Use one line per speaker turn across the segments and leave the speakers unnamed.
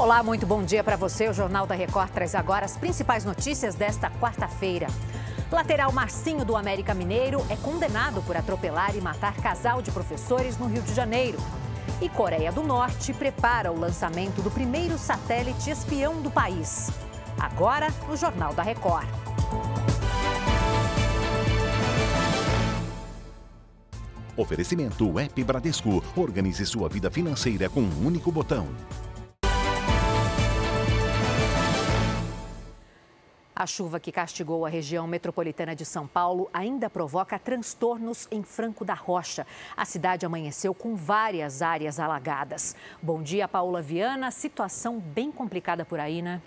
Olá, muito bom dia para você. O Jornal da Record traz agora as principais notícias desta quarta-feira. Lateral Marcinho do América Mineiro é condenado por atropelar e matar casal de professores no Rio de Janeiro. E Coreia do Norte prepara o lançamento do primeiro satélite espião do país. Agora, no Jornal da Record.
Oferecimento Web Bradesco. Organize sua vida financeira com um único botão.
A chuva que castigou a região metropolitana de São Paulo ainda provoca transtornos em Franco da Rocha. A cidade amanheceu com várias áreas alagadas. Bom dia, Paula Viana. Situação bem complicada por aí, né?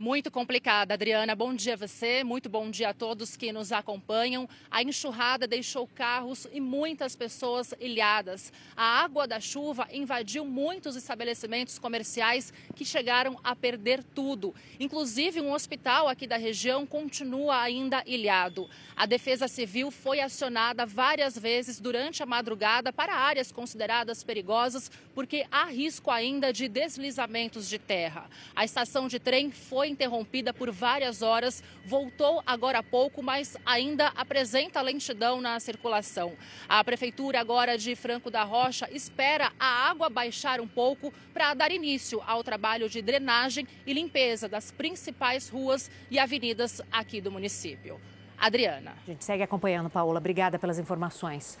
Muito complicada, Adriana. Bom dia a você, muito bom dia a todos que nos acompanham. A enxurrada deixou carros e muitas pessoas ilhadas. A água da chuva invadiu muitos estabelecimentos comerciais que chegaram a perder tudo. Inclusive, um hospital aqui da região continua ainda ilhado. A Defesa Civil foi acionada várias vezes durante a madrugada para áreas consideradas perigosas, porque há risco ainda de deslizamentos de terra. A estação de trem foi interrompida por várias horas, voltou agora há pouco, mas ainda apresenta lentidão na circulação. A Prefeitura agora de Franco da Rocha espera a água baixar um pouco para dar início ao trabalho de drenagem e limpeza das principais ruas e avenidas aqui do município. Adriana.
A gente segue acompanhando, Paola. Obrigada pelas informações.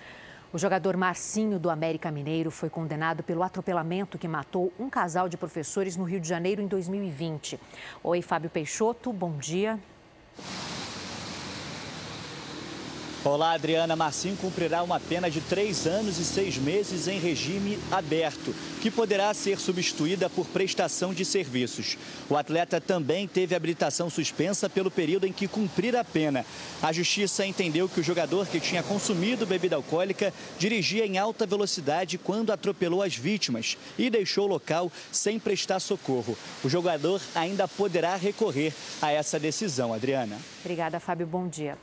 O jogador Marcinho do América Mineiro foi condenado pelo atropelamento que matou um casal de professores no Rio de Janeiro em 2020. Oi, Fábio Peixoto, bom dia.
Olá, Adriana Marcinho cumprirá uma pena de três anos e seis meses em regime aberto, que poderá ser substituída por prestação de serviços. O atleta também teve habilitação suspensa pelo período em que cumprir a pena. A justiça entendeu que o jogador que tinha consumido bebida alcoólica dirigia em alta velocidade quando atropelou as vítimas e deixou o local sem prestar socorro. O jogador ainda poderá recorrer a essa decisão, Adriana.
Obrigada, Fábio. Bom dia.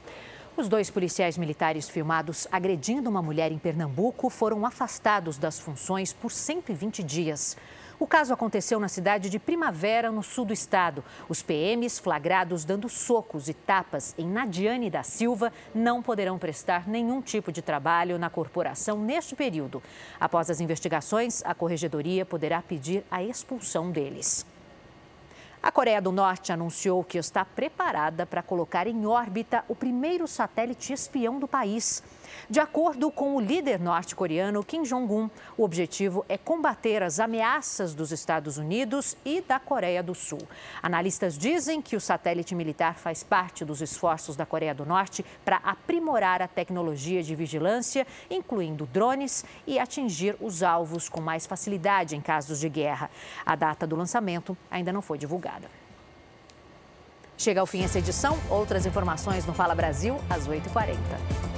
Os dois policiais militares filmados agredindo uma mulher em Pernambuco foram afastados das funções por 120 dias. O caso aconteceu na cidade de Primavera, no sul do estado. Os PMs, flagrados dando socos e tapas em Nadiane da Silva, não poderão prestar nenhum tipo de trabalho na corporação neste período. Após as investigações, a corregedoria poderá pedir a expulsão deles. A Coreia do Norte anunciou que está preparada para colocar em órbita o primeiro satélite espião do país. De acordo com o líder norte-coreano Kim Jong-un, o objetivo é combater as ameaças dos Estados Unidos e da Coreia do Sul. Analistas dizem que o satélite militar faz parte dos esforços da Coreia do Norte para aprimorar a tecnologia de vigilância, incluindo drones, e atingir os alvos com mais facilidade em casos de guerra. A data do lançamento ainda não foi divulgada. Chega ao fim essa edição. Outras informações no Fala Brasil, às 8h40.